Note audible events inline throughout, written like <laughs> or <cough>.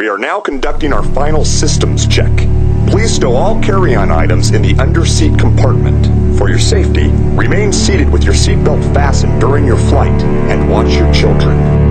We are now conducting our final systems check. Please stow all carry-on items in the under-seat compartment. For your safety, remain seated with your seatbelt fastened during your flight and watch your children.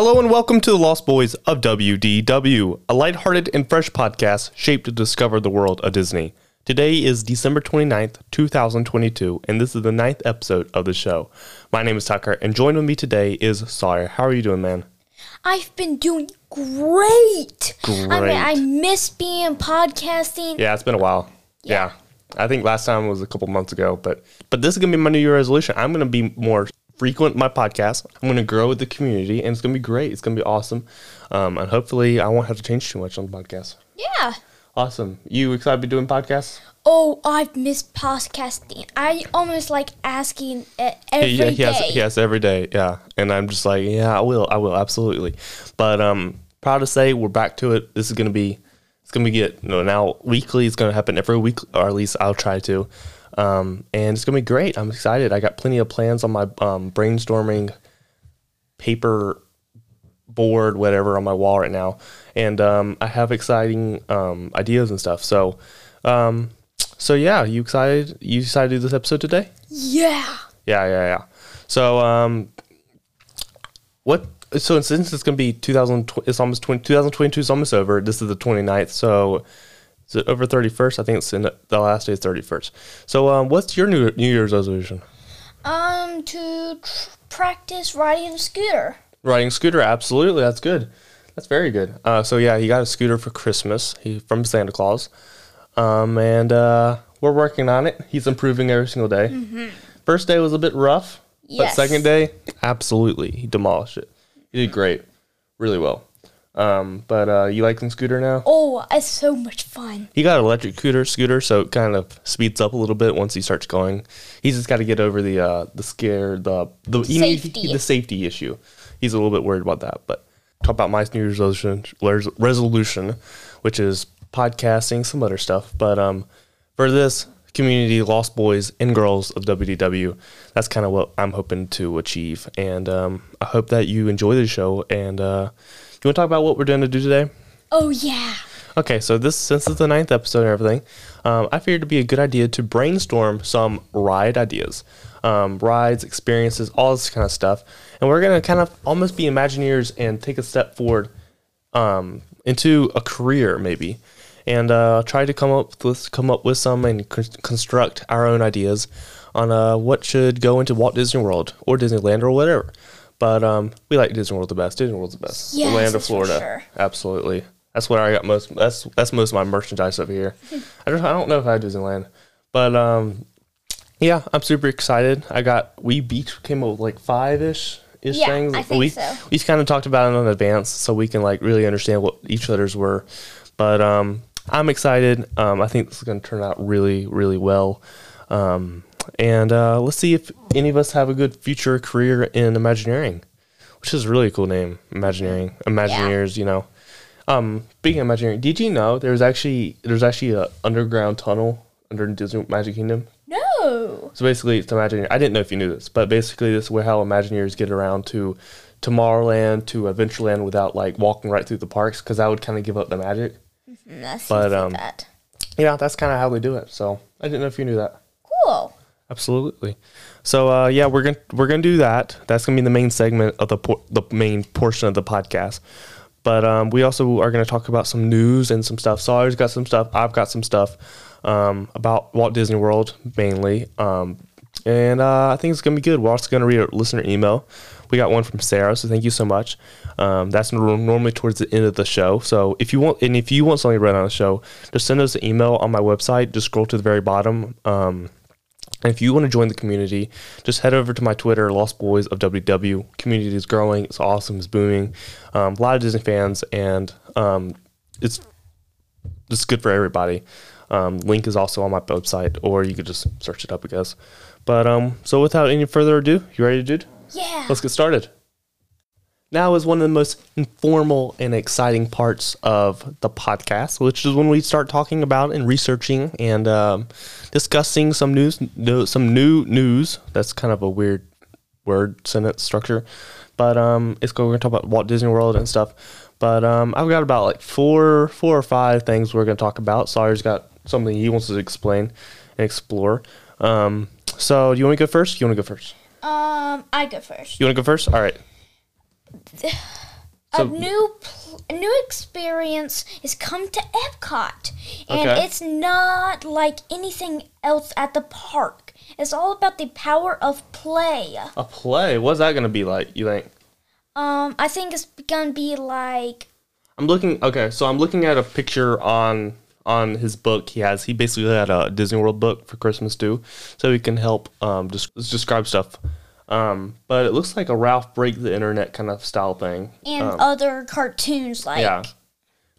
Hello and welcome to the Lost Boys of WDW, a lighthearted and fresh podcast shaped to discover the world of Disney. Today is December 29th, 2022, and this is the ninth episode of the show. My name is Tucker, and joined with me today is Sawyer. How are you doing, man? I've been doing great. I mean, Great. I miss being podcasting. Yeah, it's been a while. Yeah. I think last time was a couple months ago, but but this is gonna be my New Year resolution. I'm gonna be more frequent my podcast. I'm gonna grow with the community, and it's gonna be great. It's gonna be awesome, um, and hopefully, I won't have to change too much on the podcast. Yeah. Awesome. You excited to be doing podcasts? Oh, I've missed podcasting. I almost like asking it every yeah, day. yes, yes, every day. Yeah, and I'm just like, yeah, I will, I will, absolutely. But um, proud to say we're back to it. This is gonna be, it's gonna be get you know, now weekly. It's gonna happen every week, or at least I'll try to. Um, and it's gonna be great. I'm excited. I got plenty of plans on my um, brainstorming paper board, whatever, on my wall right now, and um, I have exciting um, ideas and stuff. So, um, so yeah, you excited? You decided to do this episode today? Yeah. Yeah, yeah, yeah. So, um, what? So since it's gonna be 2000, it's almost 20, 2022 is almost over. This is the 29th. So, is it over 31st? I think it's in the, the last day is 31st. So, um, what's your new New Year's resolution? Um, to tr- practice riding a scooter. Riding a scooter, absolutely. That's good. That's very good. Uh, so yeah, he got a scooter for Christmas. He from Santa Claus, um, and uh, we're working on it. He's improving every single day. First day was a bit rough, yes. but second day, absolutely, he demolished it. He did great, really well. Um, but uh, you the scooter now? Oh, it's so much fun. He got an electric scooter, scooter, so it kind of speeds up a little bit once he starts going. He's just got to get over the uh, the scare, the the Safety. the safety issue. He's a little bit worried about that. But talk about my New Year's resolution, resolution, which is podcasting, some other stuff. But um, for this community, Lost Boys and Girls of WDW, that's kind of what I'm hoping to achieve. And um, I hope that you enjoy the show. And uh, you want to talk about what we're going to do today? Oh, yeah. Okay, so this since it's the ninth episode and everything, um, I figured it'd be a good idea to brainstorm some ride ideas, um, rides, experiences, all this kind of stuff, and we're gonna kind of almost be Imagineers and take a step forward um, into a career maybe, and uh, try to come up with come up with some and con- construct our own ideas on uh, what should go into Walt Disney World or Disneyland or whatever. But um, we like Disney World the best. Disney World's the best. Yes, the land of Florida. sure. Absolutely. That's where I got most. That's that's most of my merchandise over here. <laughs> I don't I don't know if I have Disneyland, but um, yeah, I'm super excited. I got we each came up with like five ish ish Yeah, things. I think we so. we kind of talked about it in advance, so we can like really understand what each other's were. But um, I'm excited. Um, I think this is going to turn out really really well. Um, and uh, let's see if any of us have a good future career in Imagineering, which is a really cool name, Imagineering. Imagineers, you know. Um, speaking of Imagineering, did you know there's actually there's actually a underground tunnel under Disney Magic Kingdom? No. So basically, it's Imagineering. I didn't know if you knew this, but basically, this is where how Imagineers get around to Tomorrowland to Adventureland without like walking right through the parks, because that would kind of give up the magic. That seems But, like um, that. Yeah, that's kind of how they do it. So I didn't know if you knew that. Cool. Absolutely. So uh, yeah, we're gonna we're gonna do that. That's gonna be the main segment of the por- the main portion of the podcast. But um, we also are gonna talk about some news and some stuff. Sawyer's got some stuff. I've got some stuff um, about Walt Disney World mainly. Um, and uh, I think it's gonna be good. We're also gonna read a listener email. We got one from Sarah, so thank you so much. Um, that's nor- normally towards the end of the show. So if you want, and if you want something read on the show, just send us an email on my website. Just scroll to the very bottom. And if you want to join the community, just head over to my Twitter, Lost Boys of WDW. Community is growing. It's awesome. It's booming. Um, a lot of Disney fans, and um, it's it's good for everybody. Um, link is also on my website, or you could just search it up, I guess. But um, so without any further ado, you ready, dude? Yeah. Let's get started. Now is one of the most informal and exciting parts of the podcast, which is when we start talking about and researching and um, discussing some news, no, some new news. That's kind of a weird word sentence structure, but um, it's going to talk about Walt Disney World and stuff. But um, I've got about like four, four or five things we're going to talk about. Sawyer's got something he wants to explain and explore. Um, so, do you want to go first? You want to go first? Um, I go first. You want to go first? All right. <sighs> So- a new pl- a new experience has come to Epcot, and Okay. it's not like anything else at the park. It's all about the power of play. A play. What's that going to be like? You think? Um, I think it's gonna be like I'm looking. Okay, so I'm looking at a picture on on his book. He has. He basically had a Disney World book for Christmas too, so he can help um just describe stuff. Um, but it looks like a Ralph break the internet kind of style thing. and Um, other cartoons like yeah,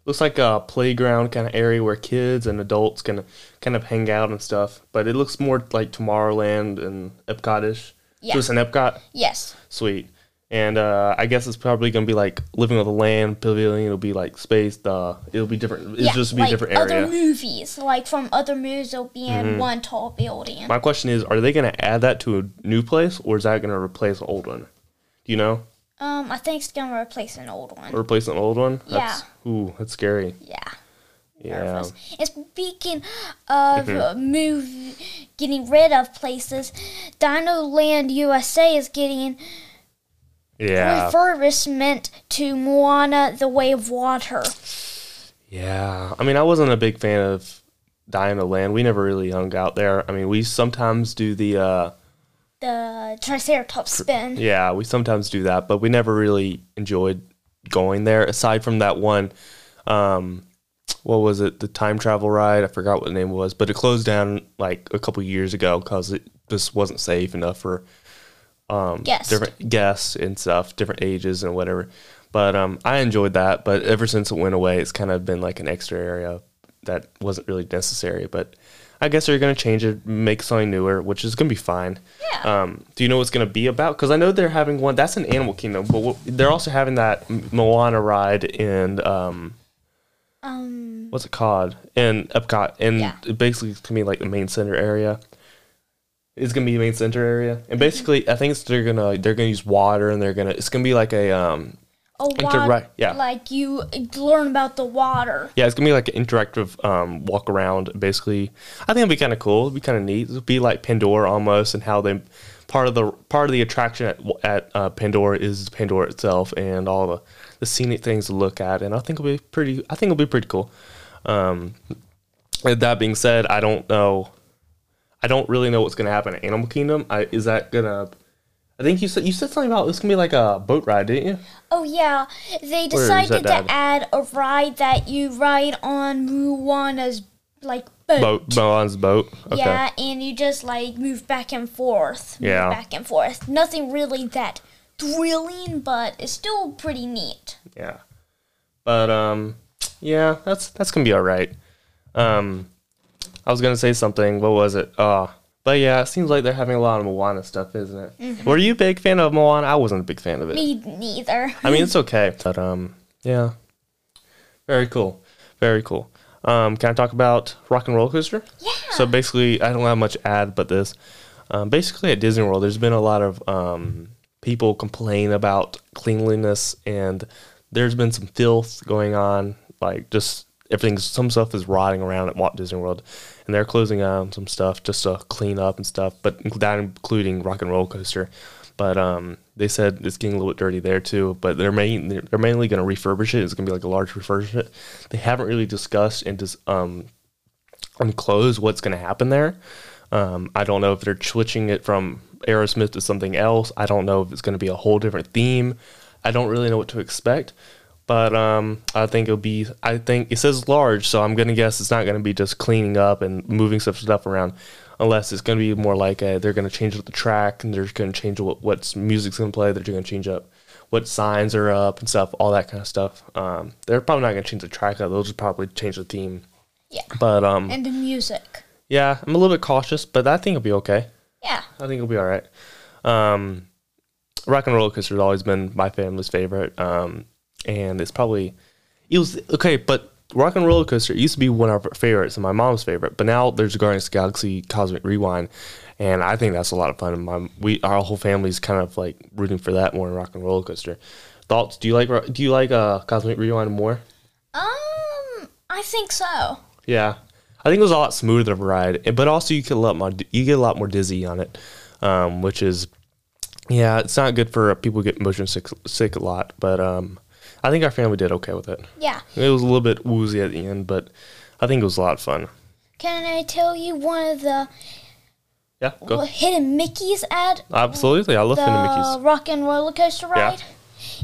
looks like a playground kind of area where kids and adults can kind of hang out and stuff. But it looks more like Tomorrowland and Epcotish. Yeah. So it's an Epcot. yes, Sweet. And uh, I guess it's probably gonna be like living on the land pavilion. It'll be like space. Uh, it'll be different. It'll yeah, just be like a different area. Mm-hmm. movies, like from other movies, they'll be in one tall building. My question is, are they gonna add that to a new place, or is that gonna replace an old one? Do you know? Um, I think it's gonna replace an old one. Replace an old one? Yeah. That's, ooh, that's scary. Yeah. Yeah. nervous. And speaking of Mm-hmm. uh, move, getting rid of places, Dino Land USA is getting Yeah. refurbishment to Moana: The Way of Water. Yeah. I mean, I wasn't a big fan of Dino Land. We never really hung out there. I mean, we sometimes do the. Uh, The Triceratops spin. Yeah, we sometimes do that, but we never really enjoyed going there. Aside from that one, um, what was it? The time travel ride. I forgot what the name was, but it closed down like a couple years ago because it just wasn't safe enough for um, Guests. different guests and stuff, different ages and whatever. But um, I enjoyed that. But ever since it went away, it's kind of been like an extra area that wasn't really necessary. But I guess they're going to change it, make something newer, which is going to be fine. Yeah. Um, do you know what's going to be about? Because I know they're having one. That's an Animal Kingdom, but what, they're also having that Moana ride in um, Um. what's it called in Epcot, and Yeah. it basically it's gonna be like the main center area. It's gonna be the main center area, and basically I think it's, they're gonna they're gonna use water, and they're gonna it's gonna be like a um A water, right, yeah. Like you learn about the water. yeah it's gonna be like an interactive um walk around. Basically, I think it'll be kind of cool. It'll be kind of neat. It'll be like Pandora almost, and how they part of the part of the attraction at, at uh, Pandora is Pandora itself and all the the scenic things to look at, and I think it'll be pretty. I think it'll be pretty cool. Um, with that being said, I don't know. I don't really know what's gonna happen at Animal Kingdom. I, is that gonna? I think you said you said something about it's gonna be like a boat ride, didn't you? Oh yeah, they Where is that decided to add a ride that you ride on Moana's like boat. Boat, Moana's boat. Okay. Yeah, and you just like move back and forth. move Yeah. back and forth. Nothing really that thrilling, but it's still pretty neat. Yeah. But um yeah, that's that's gonna be alright. Um I was gonna say something, what was it? Uh but yeah, it seems like they're having a lot of Moana stuff, isn't it? Were you a big fan of Moana? I wasn't a big fan of it. Me neither. I mean it's okay. But um yeah. Very cool. Very cool. Um can I talk about Rock and Roller Coaster? Yeah. So basically, I don't have much to add but this. Um, basically, at Disney World, there's been a lot of um, people complain about cleanliness, and there's been some filth going on. Like just everything, some stuff is rotting around at Walt Disney World, and they're closing down some stuff just to clean up and stuff. But that including Rock and Roller Coaster. But um, they said it's getting a little bit dirty there too. But they're main, they're mainly going to refurbish it. It's going to be like a large refurbishment. They haven't really discussed and just um, unclose what's going to happen there. Um, I don't know if they're switching it from Aerosmith to something else. I don't know if it's going to be a whole different theme. I don't really know what to expect. But um, I think it'll be. I think it says large, so I'm gonna guess it's not gonna be just cleaning up and moving some stuff around, unless it's gonna be more like a, they're gonna change up the track and they're gonna change what what's music's gonna play. They're gonna change up what signs are up and stuff, all that kind of stuff. Um, they're probably not gonna change the track up. They'll just probably change the theme. Yeah. But um, And the music. yeah, I'm a little bit cautious, but I think it'll be okay. Yeah. I think it'll be all right. Um, Rock and Roller Coaster has always been my family's favorite, um, and it's probably it was okay. But Rock and Roller Coaster used to be one of our favorites and my mom's favorite, but now there's Guardians of the Galaxy Cosmic Rewind, and I think that's a lot of fun. My we our whole family's kind of like rooting for that more than Rock and Roller Coaster. Thoughts? Do you like Do you like uh, Cosmic Rewind more? Um, I think so. Yeah, I think it was a lot smoother of a ride, but also you get a lot more you get a lot more dizzy on it, um, which is yeah, it's not good for people who get motion sick, sick a lot. But um, I think our family did okay with it. Yeah. It was a little bit woozy at the end, but I think it was a lot of fun. Can I tell you one of the Yeah, go. hidden Mickey's at Absolutely, I love the hidden Mickey's. Rock and Roller Coaster Yeah. ride?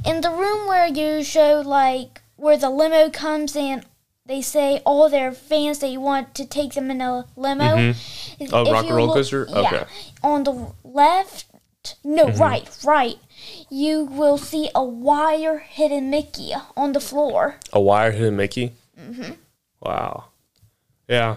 In the room where you show like where the limo comes in, they say all their fans they want to take them in a limo. If- Oh, if Rock and Roller Coaster? Yeah. Okay. On the left, no, Mm-hmm. right, right. You will see a wire hidden Mickey on the floor. A wire hidden Mickey. Mm-hmm. Wow. Yeah.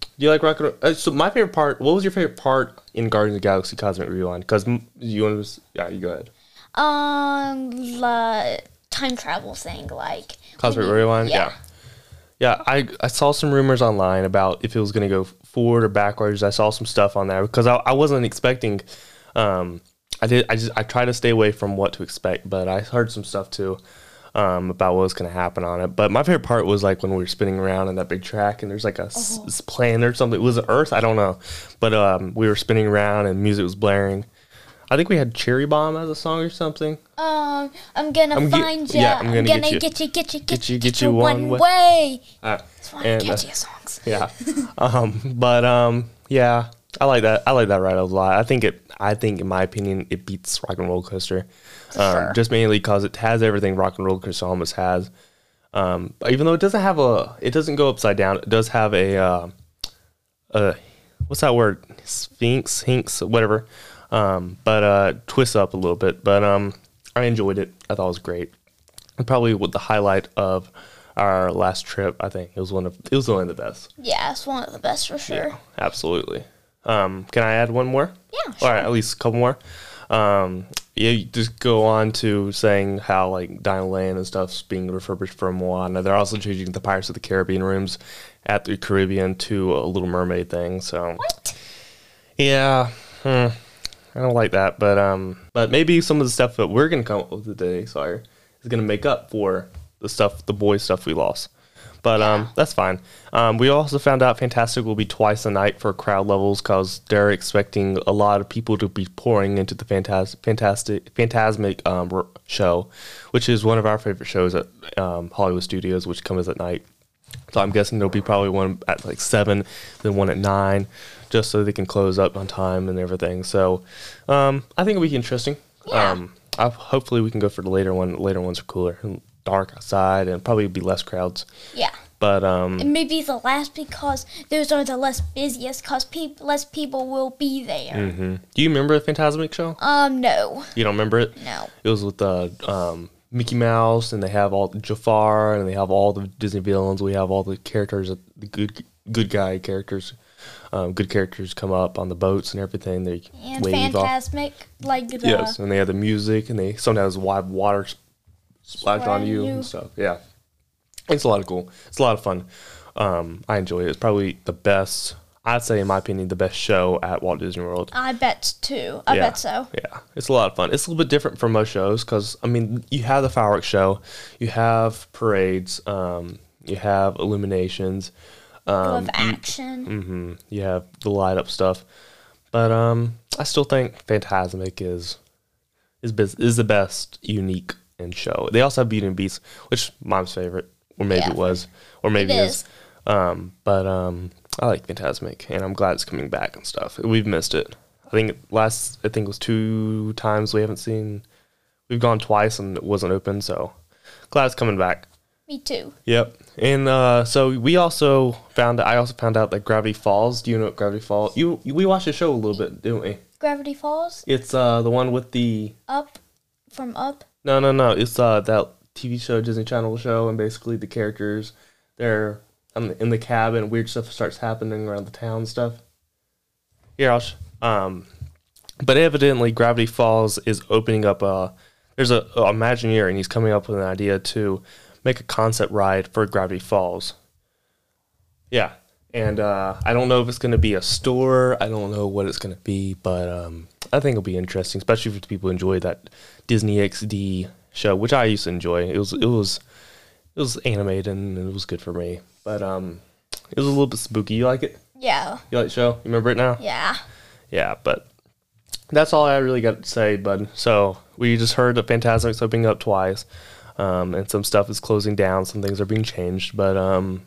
Do you like Rock and Roll? Uh, so my favorite part. What was your favorite part in Guardians of the Galaxy Cosmic Rewind? Because you want to? Yeah, you go ahead. Um, the time travel thing, like Cosmic you- Rewind. Yeah. Yeah, I, I saw some rumors online about if it was going to go forward or backwards. I saw some stuff on there because I, I wasn't expecting. Um, I did. I just I try to stay away from what to expect, but I heard some stuff too um, about what was going to happen on it. But my favorite part was like when we were spinning around in that big track, and there's like a s- s- plane or something. It was it Earth? I don't know, but um, we were spinning around and music was blaring. I think we had Cherry Bomb as a song or something. Um, I'm gonna I'm find you. yeah, I'm I'm gonna gonna, get you. get you, get you, Get you- get you one way. way. Uh, It's one and, of the catchiest songs. yeah <laughs> um but um yeah i like that i like that ride a lot. I think it i think in my opinion it beats rock and roller coaster. Um sure. just mainly because it has everything rock and roller coaster almost has. Um even though it doesn't have a it doesn't go upside down it does have a uh uh what's that word? Sphinx hinks whatever. Um but uh twists up a little bit. But um i enjoyed it. I thought it was great. And probably what the highlight of our last trip i think it was one of it was one of the best. Yeah, it's one of the best for sure. Absolutely. Um, can I add one more? Yeah, Sure. All right, at least a couple more. Um, yeah, you just go on to saying how like Dino Land and stuff's being refurbished from Moana. They're also changing the Pirates of the Caribbean rooms at the Caribbean to a Little Mermaid thing. So What? yeah, hmm, I don't like that, but um, but maybe some of the stuff that we're gonna come up with today, sorry, is gonna make up for the stuff, the boy stuff we lost. But um, that's fine. Um, we also found out Fantasmic will be twice a night for crowd levels because they're expecting a lot of people to be pouring into the fantastic, fantastic, Fantasmic um, r- show, which is one of our favorite shows at um, Hollywood Studios, which comes at night. So I'm guessing there'll be probably one at like seven, then one at nine, just so they can close up on time and everything. So um, I think it'll be interesting. Yeah. Um, I, hopefully we can go for the later one. Later ones are cooler, dark outside, and probably be less crowds. Yeah. But um, And maybe the last because those are the less busiest because peop- less people will be there. Mm-hmm. do you remember the Fantasmic show? Um, no, You don't remember it? no. It was with the um, Mickey Mouse, and they have all Jafar, and they have all the Disney villains. We have all the characters, the good good guy characters, um, good characters come up on the boats and everything. They And wave off. Fantasmic, like the Yes, and they have the music, and they sometimes wipe water s- splash Spray on you you. and stuff. Yeah, it's a lot of cool. It's a lot of fun. Um, I enjoy it. It's probably the best. I'd say, in my opinion, the best show at Walt Disney World. I bet too. I Yeah. bet so. Yeah, it's a lot of fun. It's a little bit different from most shows because I mean, you have the fireworks show, you have parades, um, you have illuminations, um, of action. Mm-hmm. you have the light up stuff. But um, I still think Fantasmic is is is the best unique and show. They also have Beauty and Beast, which mom's favorite, or maybe Yeah. it was, or maybe It it is. Um, but um, I like Fantasmic, and I'm glad it's coming back and stuff. We've missed it. I think last I think it was two times we haven't seen. We've gone twice and it wasn't open, so glad it's coming back. Me too. Yep. And uh, so we also found I also found out that Gravity Falls. Do you know what Gravity Falls? You we watched the show a little bit, didn't we? Gravity Falls. It's uh the one with the Up. From up. No no no. It's uh that TV show Disney Channel show, and basically the characters they're um, in the cabin. Weird stuff starts happening around the town and stuff. Here I'll sh- um but evidently, Gravity Falls is opening up a. There's a, a Imagineer, and he's coming up with an idea to make a concept ride for Gravity Falls. Yeah, and uh, I don't know if it's going to be a store. I don't know what it's going to be, but um, I think it'll be interesting, especially for people who enjoy that Disney XD show, which I used to enjoy. It was it was it was animated and it was good for me, but um, it was a little bit spooky. You like it? Yeah. You like the show? You remember it now? Yeah. Yeah, but that's all I really got to say, bud. So we just heard that Fantasmic's opening up twice, um, and some stuff is closing down. Some things are being changed, but um,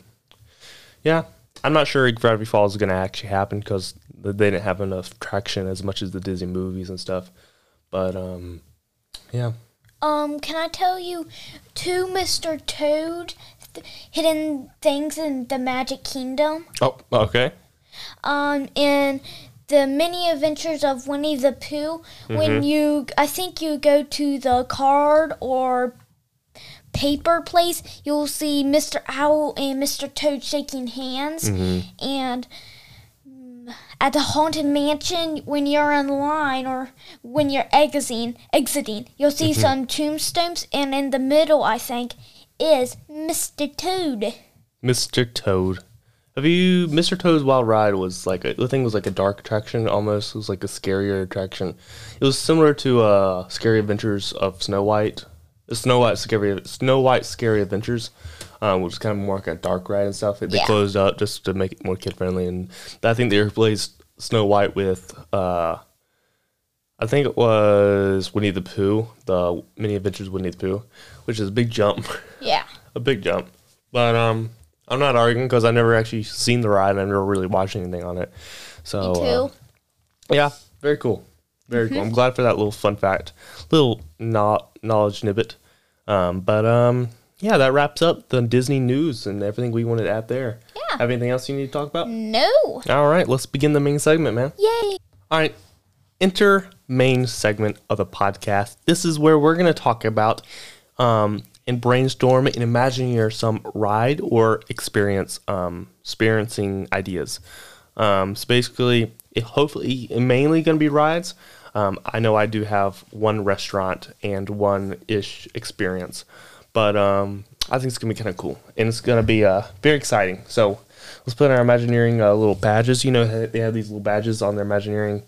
yeah, I'm not sure Gravity Falls is going to actually happen because they didn't have enough traction as much as the Disney movies and stuff. But um, yeah, Um, can I tell you two Mr. Toad th- hidden things in the Magic Kingdom? oh, okay, Um, in the mini adventures of Winnie the Pooh, when you, I think you go to the card or paper place, you'll see Mr. Owl and Mr. Toad shaking hands. And mm, at the Haunted Mansion, when you're in line or when you're exiting, exiting, you'll see some tombstones, and in the middle, I think, is Mr. Toad. Mr. Toad. Have you Mr. Toad's Wild Ride was like a, the thing was like a dark attraction almost. It was like a scarier attraction. It was similar to uh Scary Adventures of Snow White. Snow White Scary Snow White Scary Adventures, um, which is kind of more like a dark ride and stuff. They Yeah. closed up just to make it more kid friendly, and I think they replaced Snow White with uh, I think it was Winnie the Pooh, the Mini Adventures of Winnie the Pooh, which is a big jump. <laughs> Yeah. a big jump. But um, I'm not arguing because I never actually seen the ride. And I never really watched anything on it. So Me too. uh, yeah, very cool, very cool. I'm glad for that little fun fact, little no- knowledge nibbit. Um, but um, yeah, that wraps up the Disney news and everything we wanted to add there. Yeah. Have anything else you need to talk about? No. All right, let's begin the main segment, man. Yay. All right. Enter main segment of the podcast. This is where we're going to talk about um, and brainstorm and imagine your some ride or experience um, experiencing ideas. Um, so basically, it hopefully mainly going to be rides. Um, I know I do have one restaurant and one ish experience, but um, I think it's gonna be kind of cool and it's gonna be uh, very exciting. So let's put in our Imagineering uh, little badges. You know, they have these little badges on their Imagineering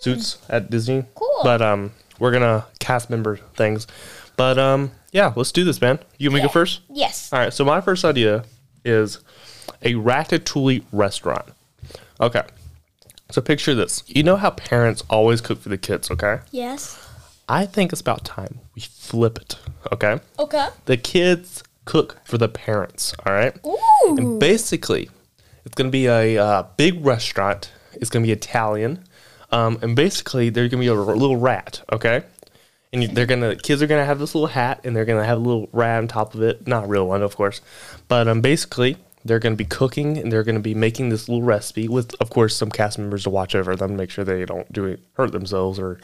suits at Disney. Cool. But um, we're gonna cast member things. But um, yeah, let's do this, man. You want me to go first? Yes. All right. So my first idea is a ratatouille restaurant. Okay. So picture this. You know how parents always cook for the kids, okay? Yes. I think it's about time we flip it, okay? Okay. The kids cook for the parents, all right? Ooh. And basically, it's going to be a uh, big restaurant. It's going to be Italian. Um, and basically, there's going to be a r- little rat, okay? And you, they're going to, kids are going to have this little hat and they're going to have a little rat on top of it. Not a real one, of course. But um, basically, they're going to be cooking and they're going to be making this little recipe with, of course, some cast members to watch over them, to make sure they don't do it, hurt themselves or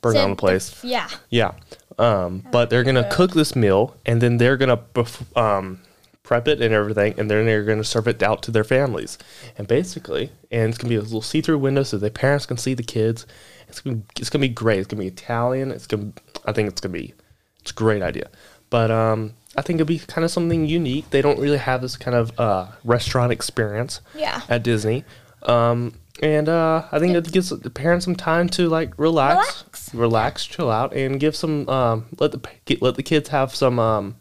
burn down the place. Yeah. Yeah. Um, but they're gonna cook this meal and then they're gonna bef- um, prep it and everything, and then they're gonna serve it out to their families. And basically, and it's gonna be a little see-through window so the parents can see the kids. It's gonna it's gonna be great. It's gonna be Italian. It's gonna I think it's gonna be it's a great idea. But um, I think it'll be kind of something unique. They don't really have this kind of uh, restaurant experience Yeah. at Disney. Um, and uh, I think it gives the parents some time to like relax, Relax. relax, chill out, and give some um, let the get, let the kids have some um,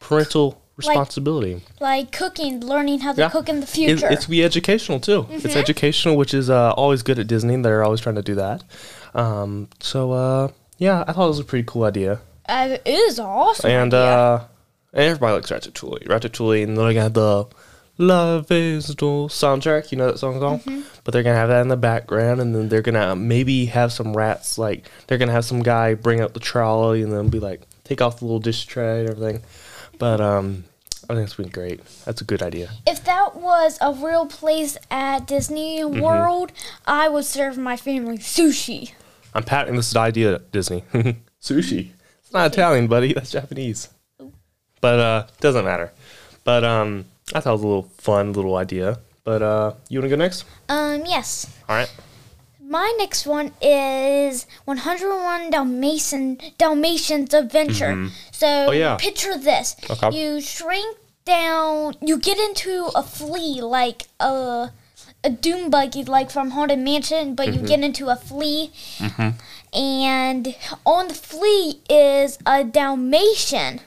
parental responsibility. Like cooking, learning how to Yeah. cook in the It, future. it's be educational too. It's Mm-hmm. educational, which is uh, always good at Disney. They're always trying to do that. Um, so uh, yeah, I thought it was a pretty cool idea. Uh, it is awesome. And idea. uh, everybody likes Ratatouille. Ratatouille, and they're gonna have the Le Festin soundtrack. You know that song song? Mm-hmm. But they're gonna have that in the background, and then they're gonna maybe have some rats. Like they're gonna have some guy bring up the trolley, and then be like, take off the little dish tray and everything. But um, I think it's been great. That's a good idea. if that was a real place at Disney Mm-hmm. World, I would serve my family sushi. I'm patenting this idea Disney. <laughs> Sushi. Not Italian, buddy. That's Japanese. But uh, doesn't matter. But um, I thought it was a little fun little idea. But uh, you want to go next? Um, yes. All right. My next one is 101 Dalmatian Dalmatians Adventure. So Oh, yeah. picture this: Okay. you shrink down, you get into a flea like a a doom buggy like from Haunted Mansion, but Mm-hmm. you get into a flea, and on the flea is a Dalmatian.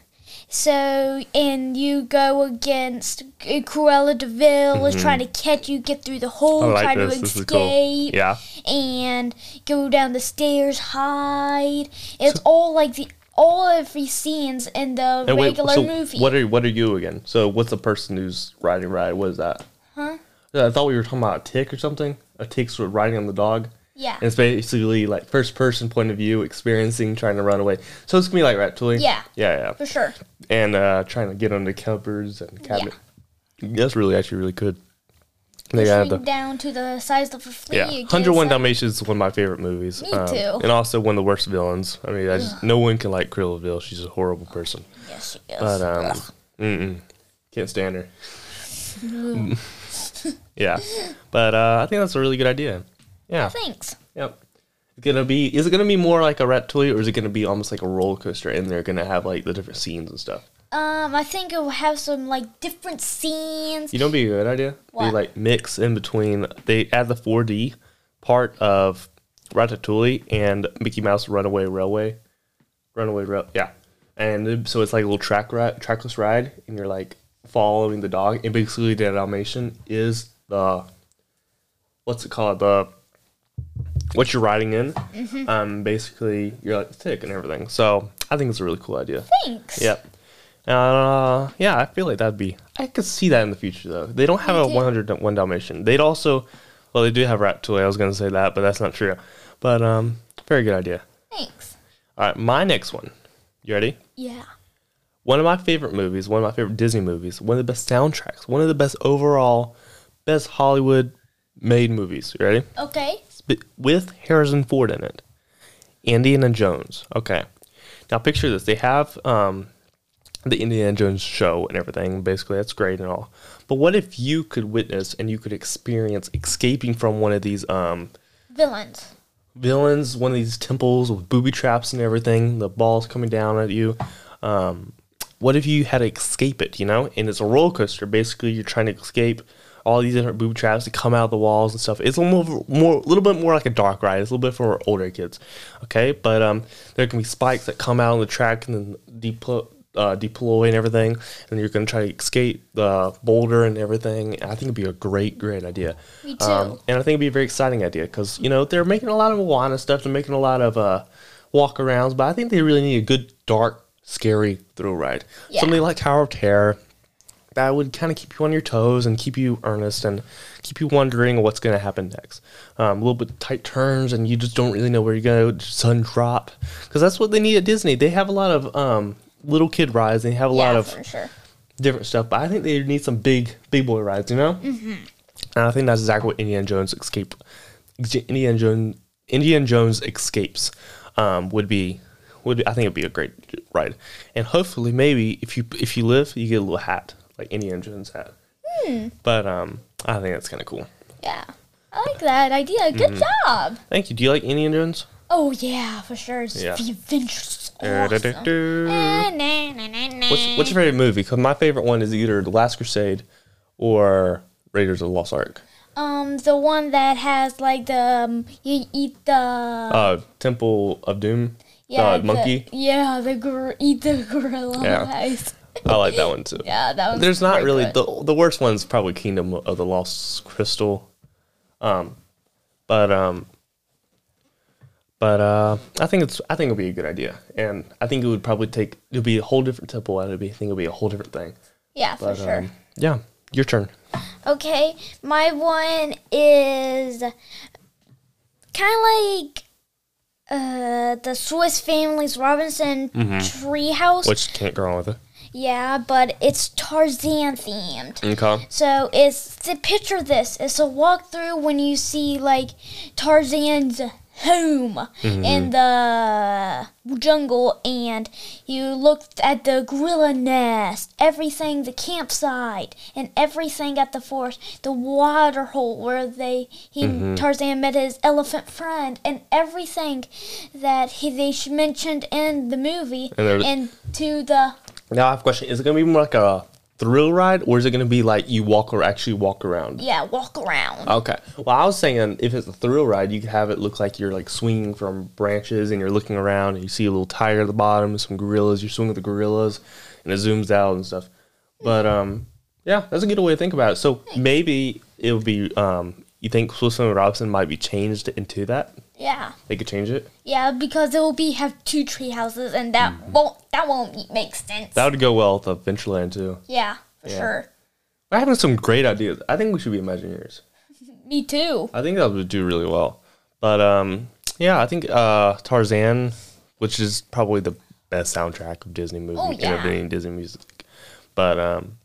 So, and you go against Cruella de Vil is trying to catch you, get through the hole, Mm-hmm. Like try this. to This escape, cool. Yeah. and go down the stairs, hide. It's all like the all of the scenes in the And wait, regular so movie. what are what are you again? So what's the person who's riding ride? What is that? Huh? I thought we were talking about a tick or something. A tick's riding on the dog. Yeah. And it's basically like first person point of view, experiencing, trying to run away. So it's gonna be like Ratatouille. Yeah. Yeah, yeah. For sure. And uh, trying to get under cupboards and cabinet. That's really actually really good. They got the down to the size of a flea. yeah, 101 Dalmatians is one of my favorite movies. Um, Me too. And also one of the worst villains. I mean, I just, no one can like Cruella de Vil. She's a horrible person. Yes, she is. But um, mm-mm, can't stand her. <laughs> <laughs> yeah, but uh, I think that's a really good idea. Yeah, Thanks. yep. It's gonna be. Is it gonna be more like a Ratatouille, or is it gonna be almost like a roller coaster? And they're gonna have like the different scenes and stuff. Um, I think it will have some like different scenes. You know, be a good idea. They like mix in between. They add the 4D part of Ratatouille and Mickey Mouse Runaway Railway, Runaway Rail. Yeah, and so it's like a little track trackless ride, and you're like following the dog. And basically, the Dalmatian is the what's it called the what you're riding in. Um, basically, you're like the tick and everything. So I think it's a really cool idea. Thanks. Yep. Uh, yeah, I feel like that'd be. I could see that in the future though. They don't have Me a too. 101 Dalmatian. They'd also, well, they do have Ratatouille. I was gonna say that, but that's not true. But um, very good idea. Thanks. All right, my next one. You ready? Yeah. One of my favorite movies, one of my favorite Disney movies, one of the best soundtracks, one of the best overall, best Hollywood made movies. You ready? Okay. With Harrison Ford in it. Indiana Jones. Okay. Now picture this. They have um, the Indiana Jones show and everything. Basically, that's great and all. But what if you could witness and you could experience escaping from one of these um, Villains. villains, one of these temples with booby traps and everything, the balls coming down at you. Um, what if you had to escape it, you know? And it's a roller coaster. Basically, you're trying to escape all these different booby traps that come out of the walls and stuff. It's a little more, more a little bit more like a dark ride. It's a little bit for older kids, okay? But um, there can be spikes that come out on the track and then deploy, uh, deploy and everything, and you're gonna try to escape the boulder and everything. I think it'd be a great, great idea. Me too. Um, and I think it'd be a very exciting idea because you know they're making a lot of Moana stuff. They're making a lot of uh, walk-arounds, but I think they really need a good, dark, scary thrill ride. Yeah. Something like Tower of Terror that would kind of keep you on your toes and keep you earnest and keep you wondering what's going to happen next. Um, a little bit tight turns and you just don't really know where you're going to sudden drop because that's what they need at Disney. They have a lot of um, little kid rides. They have a lot of sure. different stuff, but I think they need some big, big boy rides, you know? Mm-hmm. And I think that's exactly what Indiana Jones escape, Indiana Jones, Indiana Jones escapes, um, would be, would be, I think it'd be a great ride, and hopefully maybe if you if you live, you get a little hat like Indiana Jones hat. But um, I think that's kind of cool. Yeah. I like that idea. Good Mm-hmm. job. Thank you. Do you like Indiana Jones? Oh yeah, for sure. It's Yeah. The adventure's awesome. What's, what's your favorite movie? Because my favorite one is either The Last Crusade or Raiders of the Lost Ark. Um, the one that has like the um, you eat the Uh, Temple of Doom. yeah the monkey. yeah the gor- eat the gorilla Yeah. eyes. I like that one too. Yeah, that was. There's not really good. the the worst one's probably Kingdom of the Lost Crystal, um, but um, but uh, I think it's I think it'll be a good idea, and I think it would probably take it'll be a whole different temple, and it'd be I think it'll be a whole different thing. yeah for But sure. um, yeah, your turn. Okay, my one is kind of like uh the Swiss Family's Robinson Treehouse. Which can't go wrong with it. Yeah, but it's Tarzan themed. Okay. So it's to picture this. It's a walkthrough when you see like Tarzan's home mm-hmm. in the jungle and you looked at the gorilla nest, everything, the campsite, and everything at the forest, the water hole where they he mm-hmm. Tarzan met his elephant friend, and everything that he they mentioned in the movie, And and to the Now I have a question: Is it gonna be more like a thrill ride, or is it gonna be like you walk or actually walk around? yeah walk around. Okay. Well, I was saying if it's a thrill ride, you could have it look like you're like swinging from branches and you're looking around and you see a little tiger at the bottom, some gorillas. You're swinging with the gorillas, and it zooms out and stuff. But um, yeah, that's a good way to think about it. So maybe it would be um, you think Swiss and Robinson might be changed into that? Yeah. They could change it. Yeah, because it will be have two tree houses, and that won't that won't make sense. That would go well with Adventureland too. yeah, for Yeah. sure. We're having some great ideas. I think we should be Imagineers. <laughs> Me too. I think that would do really well. But um, yeah, I think uh, Tarzan, which is probably the best soundtrack of Disney movie, Oh, yeah. Disney music. But um,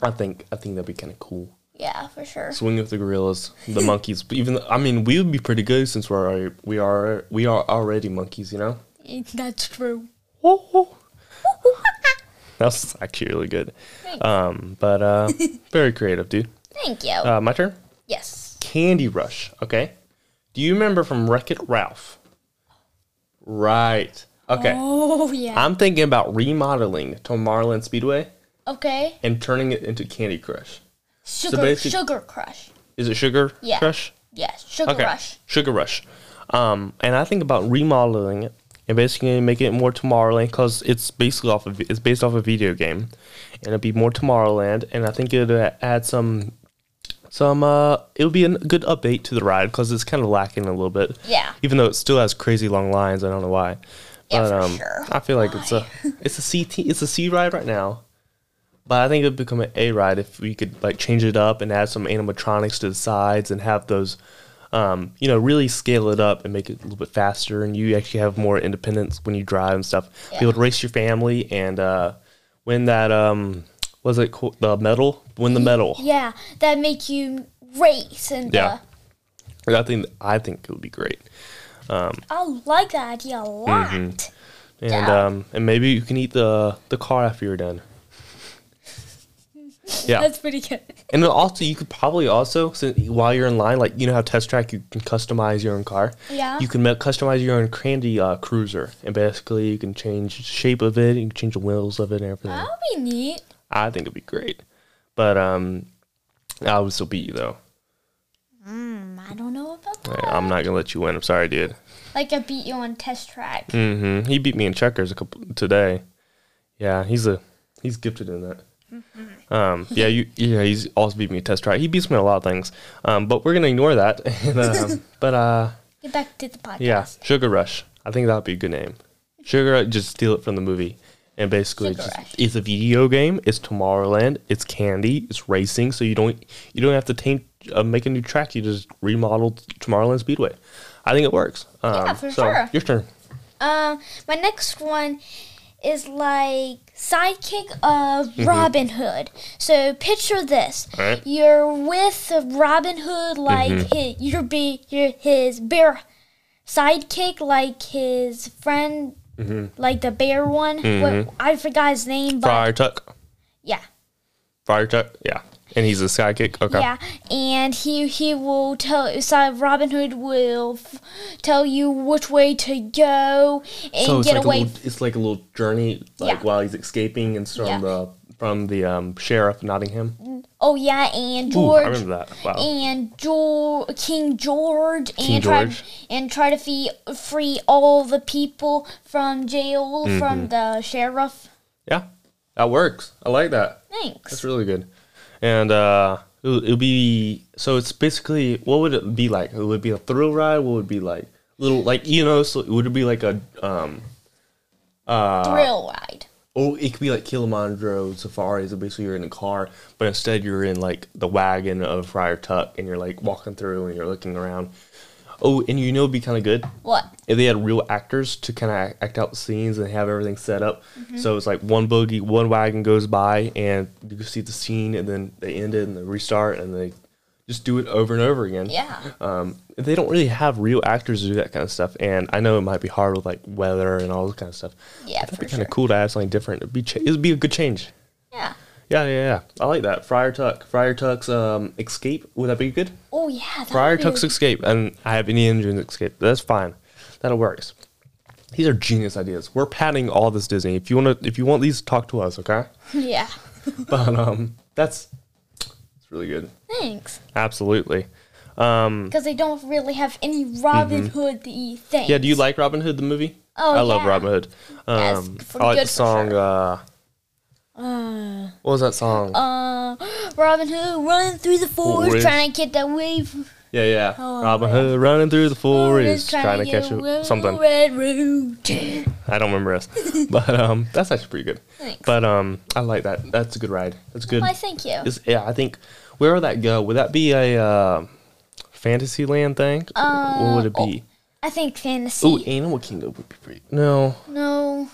I think I think that'd be kind of cool. Yeah, for sure. Swing with the gorillas, the monkeys. Even I mean, we would be pretty good since we're already, we are we are already monkeys, you know. That's true. <laughs> That's actually really good. Thanks. Um, but uh, <laughs> very creative, dude. Thank you. Uh, my turn. yes. Candy Rush. Okay. Do you remember from Wreck It Ralph? Right. Okay. Oh yeah. I'm thinking about remodeling Tomorrowland Speedway okay. and turning it into Candy Crush. Sugar basic- Sugar Crush. Is it Sugar Yeah. Crush? Yes. Sugar Okay. Rush. Sugar Rush. Um, and I think about remodeling it and basically making it more Tomorrowland because it's basically off of it's based off a video game, and it'd be more Tomorrowland. And I think it'd add some some uh it'll be a good update to the ride because it's kind of lacking a little bit. Yeah. Even though it still has crazy long lines, I don't know why. Yeah, But for um, sure. I feel like it's a it's a CT it's a C ride right now. But I think it'd become an A ride if we could like change it up and add some animatronics to the sides and have those, um, you know, really scale it up and make it a little bit faster. And you actually have more independence when you drive and stuff. Be able to race your family and uh, win that um, was it co- the medal? Win the medal. Yeah, that make you race and Yeah. uh, I think I think it would be great. Um, I like that idea a lot. And Yeah. um, and maybe you can eat the the car after you're done. Yeah. That's pretty good. And also, you could probably also, while you're in line, like you know how Test Track, you can customize your own car. Yeah. You can customize your own Candy uh, Cruiser, and basically you can change the shape of it, you can change the wheels of it, and everything. That'll be neat. I think it'd be great, but um, I would still beat you though. I don't know about that. I'm not gonna let you win. I'm sorry, dude. Like I beat you on test track. Mm-hmm. He beat me in checkers a couple today. Yeah, he's a he's gifted in that. Um, yeah, you yeah, he's also beat me in test track. He beats me in a lot of things. Um, but we're gonna ignore that. <laughs> And, um, <laughs> but uh, Get back to the podcast. yeah, Sugar Rush. I think that would be a good name. Sugar Rush, just steal it from the movie. And basically, Sugar just, it's a video game. It's Tomorrowland. It's candy. It's racing. So you don't you don't have to taint, uh, make a new track. You just remodel Tomorrowland Speedway. I think it works. Um, Yeah, for so sure. Your turn. Um, my next one is like sidekick of Robin Hood. So picture this: Mm-hmm. Mm-hmm. you're with Robin Hood, like hi- you're be you're his bear sidekick, like his friend, like the bear one. What, I forgot his name, but Mm-hmm. Friar Tuck. yeah, Friar Tuck. Yeah. And he's a sidekick. Okay. Yeah, and he he will tell. So Robin Hood will f- tell you which way to go and So it's get like away. a little, it's like a little journey, like Yeah. while he's escaping and from Yeah. the from the um, sheriff Nottingham. oh yeah, and Ooh, I George remember that. Wow. and jo- King George King and try George. and try to free free all the people from jail Mm-hmm. from the sheriff. yeah, that works. I like that. Thanks. That's really good. And uh, it would be so. It's basically what would it be like? It would be a thrill ride. What would it be like? Little like you know, so it would it be like a um, uh, Thrill ride. Oh, it could be like Kilimanjaro safaris. So basically, you're in a car, but instead you're in like the wagon of Friar Tuck, and you're like walking through and you're looking around. Oh, and you know, it'd be kind of good What? if they had real actors to kind of act out the scenes and have everything set up. So it's like one boogie, one wagon goes by, and you can see the scene, and then they end it and they restart, and they just do it over and over again. Yeah. Um, they don't really have real actors to do that kind of stuff, and I know it might be hard with like weather and all this kind of stuff. Yeah, That'd be kind sure. of cool to have something different. It'd be cha- it'd be a good change. Yeah. Yeah, yeah, yeah. I like that. Friar Tuck. Friar Tuck's um, Escape. Would that be good? Oh yeah. Friar be Tuck's Escape. And I have Indiana Jones Escape. That's fine. That'll work. These are genius ideas. We're padding all this Disney. If you want to, if you want these, talk to us, okay? <laughs> Yeah. <laughs> But um, that's it's really good. Thanks. Absolutely. Um, Because they don't really have any Robin Hood-y things. Mm-hmm. yeah. Do you like Robin Hood the movie? Oh, I love. Robin Hood. Yeah, Um, pretty I like the song. sure. Uh, Uh, what was that song? uh, Robin Hood running through the forest, Forest. trying to get that wave. yeah, yeah. oh, Robin man. Hood running through the forest, Forest, trying to catch a, something. Red root. I don't remember us, <laughs> but um, that's actually pretty good. Thanks. But um, I like that. That's a good ride. That's good. Why, thank you. Is- yeah, I think where would that go? Would that be a uh, Fantasyland thing? what would it be? I think fantasy. Oh, Animal Kingdom would be pretty. No, no.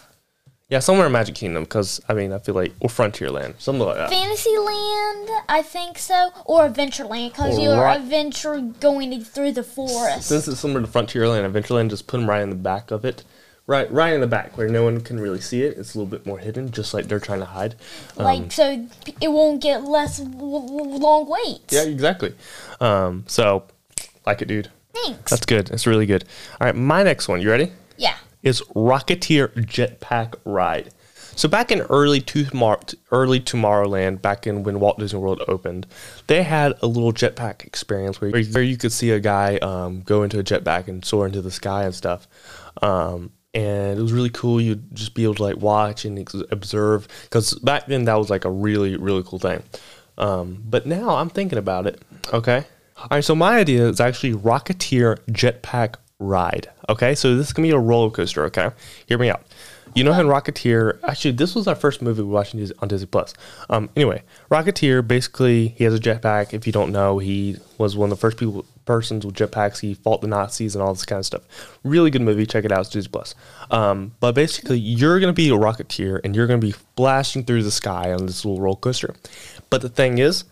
Yeah, somewhere in Magic Kingdom because I mean I feel like or Frontierland, something like that. Fantasyland, I think so. Or Adventureland, because you're Right. adventure going through the forest. Since it's similar to Frontierland, Adventureland, just put them right in the back of it. Right, right in the back where no one can really see it. It's a little bit more hidden, just like they're trying to hide. Um, like, so it won't get less long waits. Yeah, exactly. Um, so, like it, dude. Thanks. That's good. That's really good. All right, my next one. You ready? yeah. Is Rocketeer Jetpack Ride. So back in early Tomorrow, early Tomorrowland, back in when Walt Disney World opened, they had a little jetpack experience where, where you could see a guy um, go into a jetpack and soar into the sky and stuff. Um, and it was really cool. You'd just be able to like watch and observe because back then that was like a really really cool thing. Um, but now I'm thinking about it. Okay. All right. So my idea is actually Rocketeer Jetpack Ride. Okay. So this is gonna be a roller coaster. Okay. Hear me out. You know how in Rocketeer, actually, this was our first movie we watched on Disney Plus. Um, anyway, Rocketeer basically he has a jetpack. If you don't know, he was one of the first people persons with jetpacks. He fought the Nazis and all this kind of stuff. Really good movie. Check it out. It's Disney Plus. Um, but basically, you're gonna be a Rocketeer and you're gonna be blasting through the sky on this little roller coaster. But the thing is,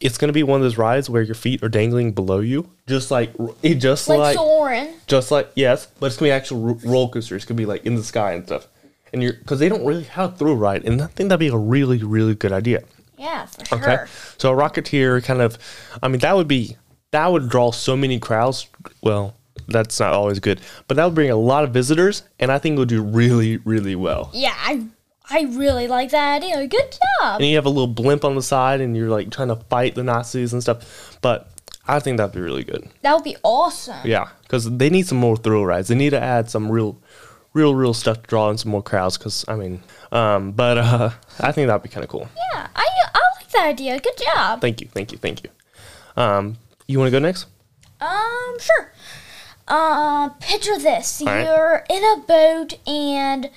it's gonna be one of those rides where your feet are dangling below you, just like it, just Like, like Soarin'. just like yes, but it's gonna be actual ro- roller coaster. It's gonna be like in the sky and stuff. And you're because they don't really have a thrill ride, and I think that'd be a really really good idea. Yeah, for sure. Okay, so a Rocketeer kind of, I mean that would be that would draw so many crowds. Well, that's not always good, but that would bring a lot of visitors, and I think it would do really really well. Yeah, I I really like that idea. Good job. And you have a little blimp on the side, and you're like trying to fight the Nazis and stuff. But I think that'd be really good. That would be awesome. Yeah, because they need some more thrill rides. They need to add some real, real, real stuff to draw in some more crowds. Because I mean, um, but uh, I think that'd be kind of cool. Yeah, I I like that idea. Good job. Thank you, thank you, thank you. Um, you want to go next? Um, sure. Uh, picture this. Right. You're in a boat and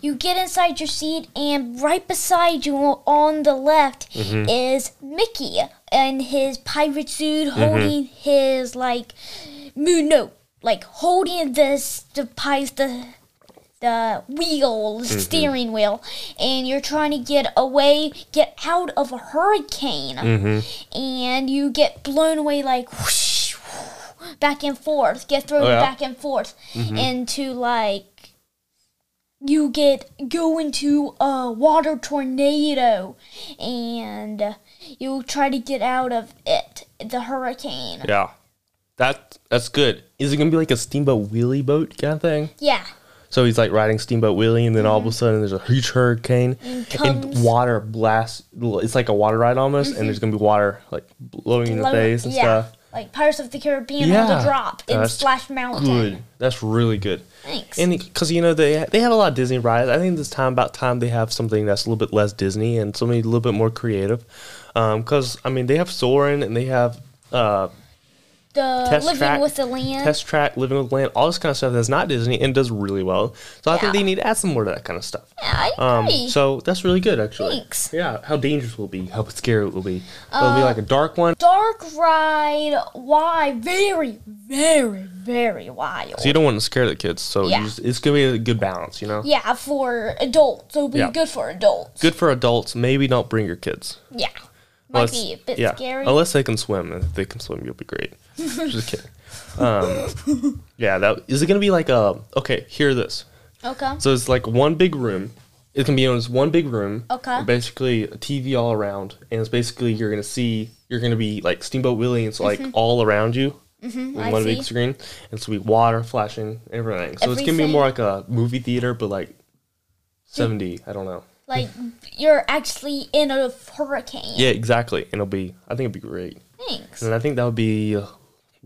you get inside your seat, and right beside you on the left Mm-hmm. is Mickey in his pirate suit Mm-hmm. holding his, like, moon no, like holding this, the pies, the, the wheel, the Mm-hmm. steering wheel, and you're trying to get away, get out of a hurricane, Mm-hmm. and you get blown away like whoosh, back and forth, get thrown Oh, yeah? back and forth mm-hmm. into like you get go into a water tornado and you try to get out of it, the hurricane. Yeah, that that's good. Is it gonna be like a Steamboat Willie boat kind of thing? Yeah. So he's like riding Steamboat Willie, and then all of a mm-hmm. sudden there's a huge hurricane, and, comes- water blasts. It's like a water ride almost, and mm-hmm. there's gonna be water like blowing in the face and yeah. stuff. Like Pirates of the Caribbean on the drop in That's Splash Mountain. Good. That's really good. Thanks. And because you know they they have a lot of Disney rides, I think this time about time they have something that's a little bit less Disney and something a little bit more creative. Because I mean they have Soarin' and they have uh, the Test Living Track- with the Land. Test Track, Living with the Land, all this kind of stuff that's not Disney and does really well. So I think they need to add some more to that kind of stuff. yeah, I Um, agree. so that's really good actually. Thanks. Yeah, how dangerous will it be? How scary it will be? It'll be like a dark one. Dark ride, why? Very, very, very wild. So you don't want to scare the kids. So you Yeah. just, it's gonna be a good balance, you know. yeah, for adults. It'll be Yeah. good for adults. Good for adults. Maybe don't bring your kids. Yeah. Might be a bit scary. Unless they can swim. If they can swim, you'll be great. <laughs> Just kidding. Um, yeah, that is it gonna be like a okay, hear this. Okay. So it's like one big room. It can be on this one big room. Okay. Basically, a TV all around, and it's basically you're gonna see you're gonna be like Steamboat Willie, and it's like all around you. Mm-hmm, one see. big screen, and it's gonna be water flashing, everything. So it's gonna be more like a movie theater, but like seventy. I don't know. Like you're actually in a hurricane. Yeah, exactly. And it'll be. I think it'd be great. Thanks. And I think that would be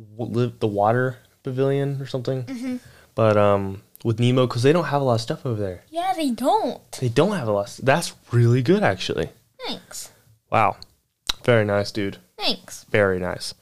uh, w- li- the water pavilion or something. Mm-hmm. But um, with Nemo, because they don't have a lot of stuff over there. Yeah, they don't. They don't have a lot. Of, That's really good, actually. Thanks. Wow, very nice, dude. Thanks. Very nice.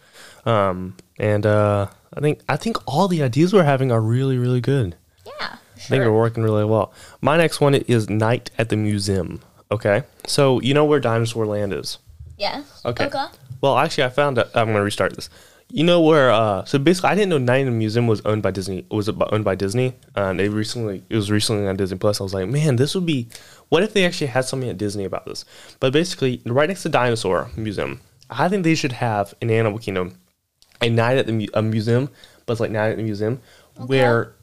Um, and uh, I think I think all the ideas we're having are really really good. Yeah. Sure. I think we're working really well. My next one is Night at the Museum. Okay, so you know where Dinosaur Land is. Yeah. Okay. Okay. Well, actually, I found out. I'm going to restart this. You know where? Uh, so basically, I didn't know Night in the Museum was owned by Disney. Was owned by Disney? and they recently. It was recently on Disney Plus. I was like, man, this would be. What if they actually had something at Disney about this? But basically, right next to Dinosaur Museum, I think they should have an Animal Kingdom a night at the a museum, but it's like night at the museum where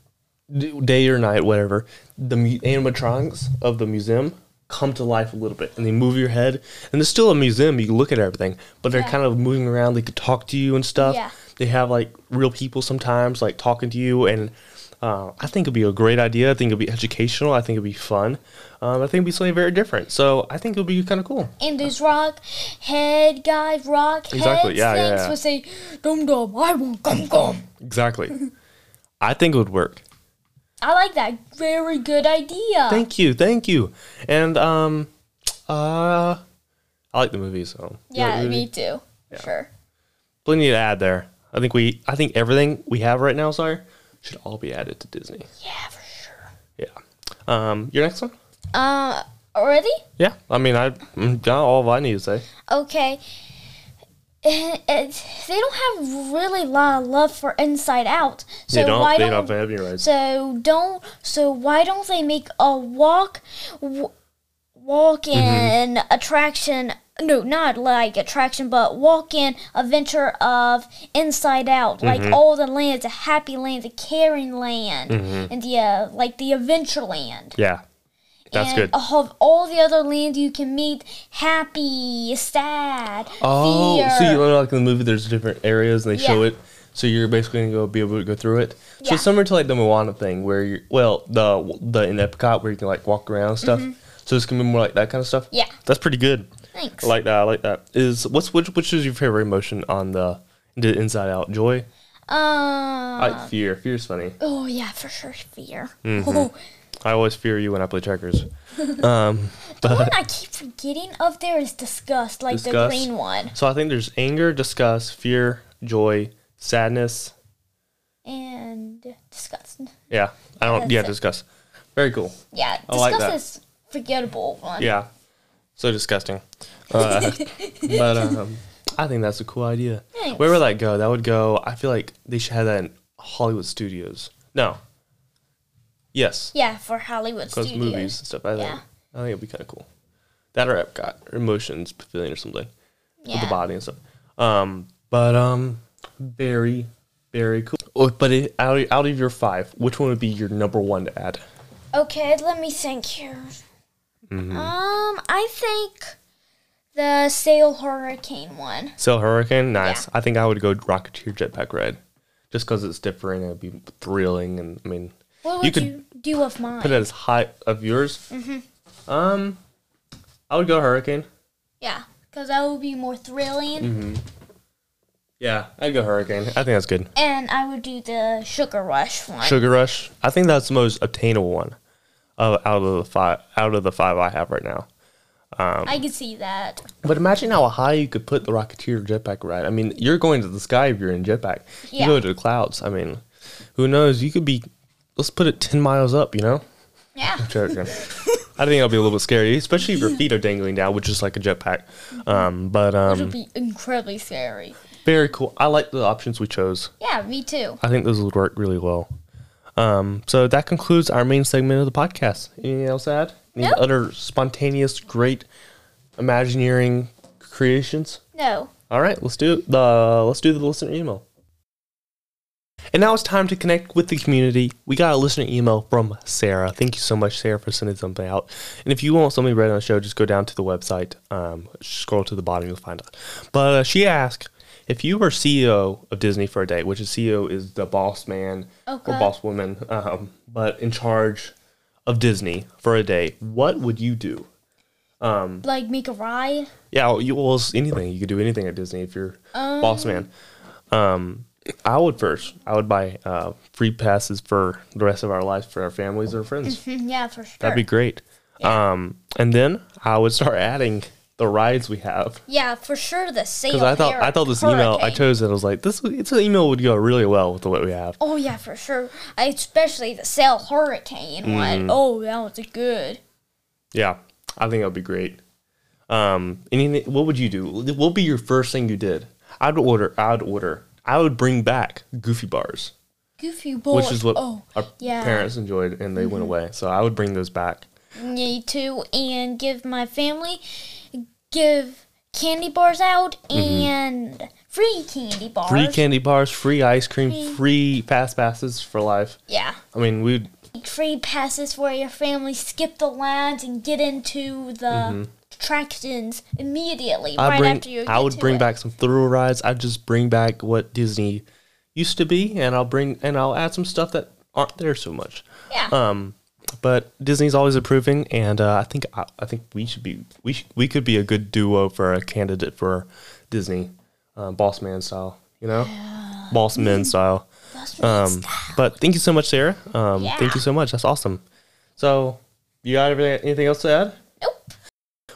day or night, whatever, the animatronics of the museum come to life a little bit and they move your head. And there's still a museum, you can look at everything, but they're Yeah. kind of moving around. They could talk to you and stuff. Yeah. They have like real people sometimes, like talking to you. And uh, I think it'd be a great idea. I think it'd be educational. I think it'd be fun. Um, I think it'd be something very different. So I think it'd be kind of cool. And those rock head guys, rock Exactly, head yeah, yeah, yeah. would say, "Dum dum, I want gum gum." Exactly. <laughs> I think it would work. I like that. Very good idea. Thank you, thank you. And um, uh, I like the movie, so yeah, the me movie? too. Sure. Plenty to add there. I think we, I think everything we have right now, sorry, should all be added to Disney. Yeah, for sure. Yeah. Um, your next one? Uh, already? Yeah. I mean, I mm, got all I need to say. Okay. Eh, eh, they don't have really a lot of love for Inside Out. So they don't. why they don't, don't have any rights. So don't. So why don't they make a walk, w- walk-in Mm-hmm. attraction? No, not like attraction, but walk-in adventure of Inside Out, Mm-hmm. like all the lands, the Happy Land, the Caring Land, Mm-hmm. and the uh, like the Adventure Land. yeah. That's and good. Of all the other land you can meet happy, sad, Oh, fear. so you know, like in the movie, there's different areas and they show it. So you're basically gonna go be able to go through it. So Yeah. it's similar to like the Moana thing, where you well the the in Epcot where you can like walk around and stuff. So it's gonna be more like that kind of stuff. Mm-hmm. Yeah. that's pretty good. Thanks. I like that. I like that. Is what's which which is your favorite emotion on the the Inside Out? Joy. uh, I like fear. Fear's funny. oh yeah, for sure, fear. Mm-hmm. Oh, I always fear you when I play checkers. <laughs> the one I keep forgetting of there is disgust, like the Disgust? green one, So I think there's anger, disgust, fear, joy, sadness. and disgust. Yeah, I don't. That's yeah, it. disgust. Very cool. Yeah, I like disgust that. is forgettable one. Yeah, so disgusting. Uh, <laughs> but um, I think that's a cool idea. Thanks. Where would that go? That would go. I feel like they should have that in Hollywood studios. No. Yes, Yeah, for Hollywood because Studios. movies and stuff. I think. Yeah. I think it'd be kind of cool. That or Epcot or Emotions Pavilion or something yeah. with the body and stuff. Um, but um, very, very cool. Oh, but it, out of, out of your five, which one would be your number one to add? Okay, let me think here. Mm-hmm. Um, I think the Sail Hurricane one. Sail Hurricane, nice. Yeah. I think I would go Rocketeer Jetpack Ride, just because it's different and it'd be thrilling. And I mean, What You would could you, do with mine? put it as high of yours. Mm-hmm. Um, I would go Hurricane. yeah, because that would be more thrilling. Mm-hmm. Yeah, I'd go Hurricane. I think that's good. And I would do the Sugar Rush one. Sugar Rush. I think that's the most obtainable one, of out of the five. Out of the five I have right now. I could see that. But imagine how high you could put the Rocketeer jetpack ride. I mean, you're going to the sky if you're in jetpack. You Yeah. go to the clouds. I mean, who knows? You could be. Let's put it ten miles up. You know. Yeah. Joking. <laughs> I think it'll be a little bit scary, especially if your feet are dangling down, which is like a jetpack. Um, but Which would um, be incredibly scary. very cool. I like the options we chose. Yeah, me too. I think those would work really well. Um, so that concludes our main segment of the podcast. Anything else to add? Any Nope. other spontaneous, great, imagineering, creations? No. All right, let's do the let's do the listener email. And now it's time to connect with the community. We got a listener email from Sarah. Thank you so much, Sarah, for sending something out. And if you want something read on the show, just go down to the website. Um, scroll to the bottom, you'll find it. But uh, she asked if you were CEO of Disney for a day, which is CEO is the boss man Okay. or boss woman, um, but in charge of Disney for a day, what would you do? Like make a ride? Yeah, you well anything. You could do anything at Disney if you're boss man. Um, I would first. I would buy uh, free passes for the rest of our lives for our families or friends. Mm, <laughs> yeah, for sure. That'd be great. Um, and then I would start adding the rides we have yeah, for sure the sail. because I thought I thought this email I chose it. I was like, this it's an email would go really well with the what we have. Oh yeah, for sure. I, especially the sail hurricane Mm-hmm. one. Oh, that was good. Yeah, I think that would be great. Um, anything? What would you do? What would be your first thing you did? I'd order. I'd order. I would bring back Goofy bars. Goofy boy. which is what Oh, our yeah. Mm-hmm. parents enjoyed and they went away. So I would bring those back. me too. And give my family, give candy bars out and free candy bars. Mm-hmm. Free candy bars, free ice cream, Free- fast passes for life. Yeah. I mean, we'd Free passes where your family skip the lines and get into the attractions immediately Mm-hmm. I'd right bring after you. I would bring it. back some thrill rides. I'd just bring back what Disney used to be and I'll bring and I'll add some stuff that aren't there so much. Yeah. Um but Disney's always improving and uh, I think I, I think we should be we we could be a good duo for a candidate for Disney uh, boss man style, you know? Boss man style. Um, but thank you so much, Sarah. Um, Yeah. Thank you so much. That's awesome. So, you got everything, anything else to add?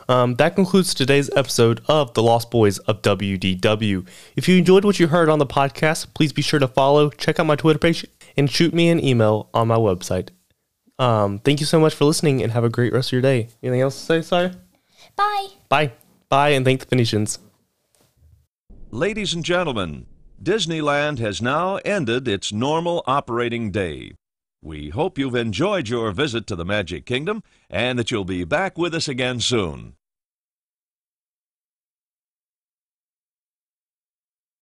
Nope. Um, that concludes today's episode of The Lost Boys of WDW. If you enjoyed what you heard on the podcast, please be sure to follow, check out my Twitter page, and shoot me an email on my website. Um, thank you so much for listening and have a great rest of your day. Anything else to say, Sorry. Bye. Bye. Bye, and thank the Phoenicians. Ladies and gentlemen, Disneyland has now ended its normal operating day. We hope you've enjoyed your visit to the Magic Kingdom and that you'll be back with us again soon.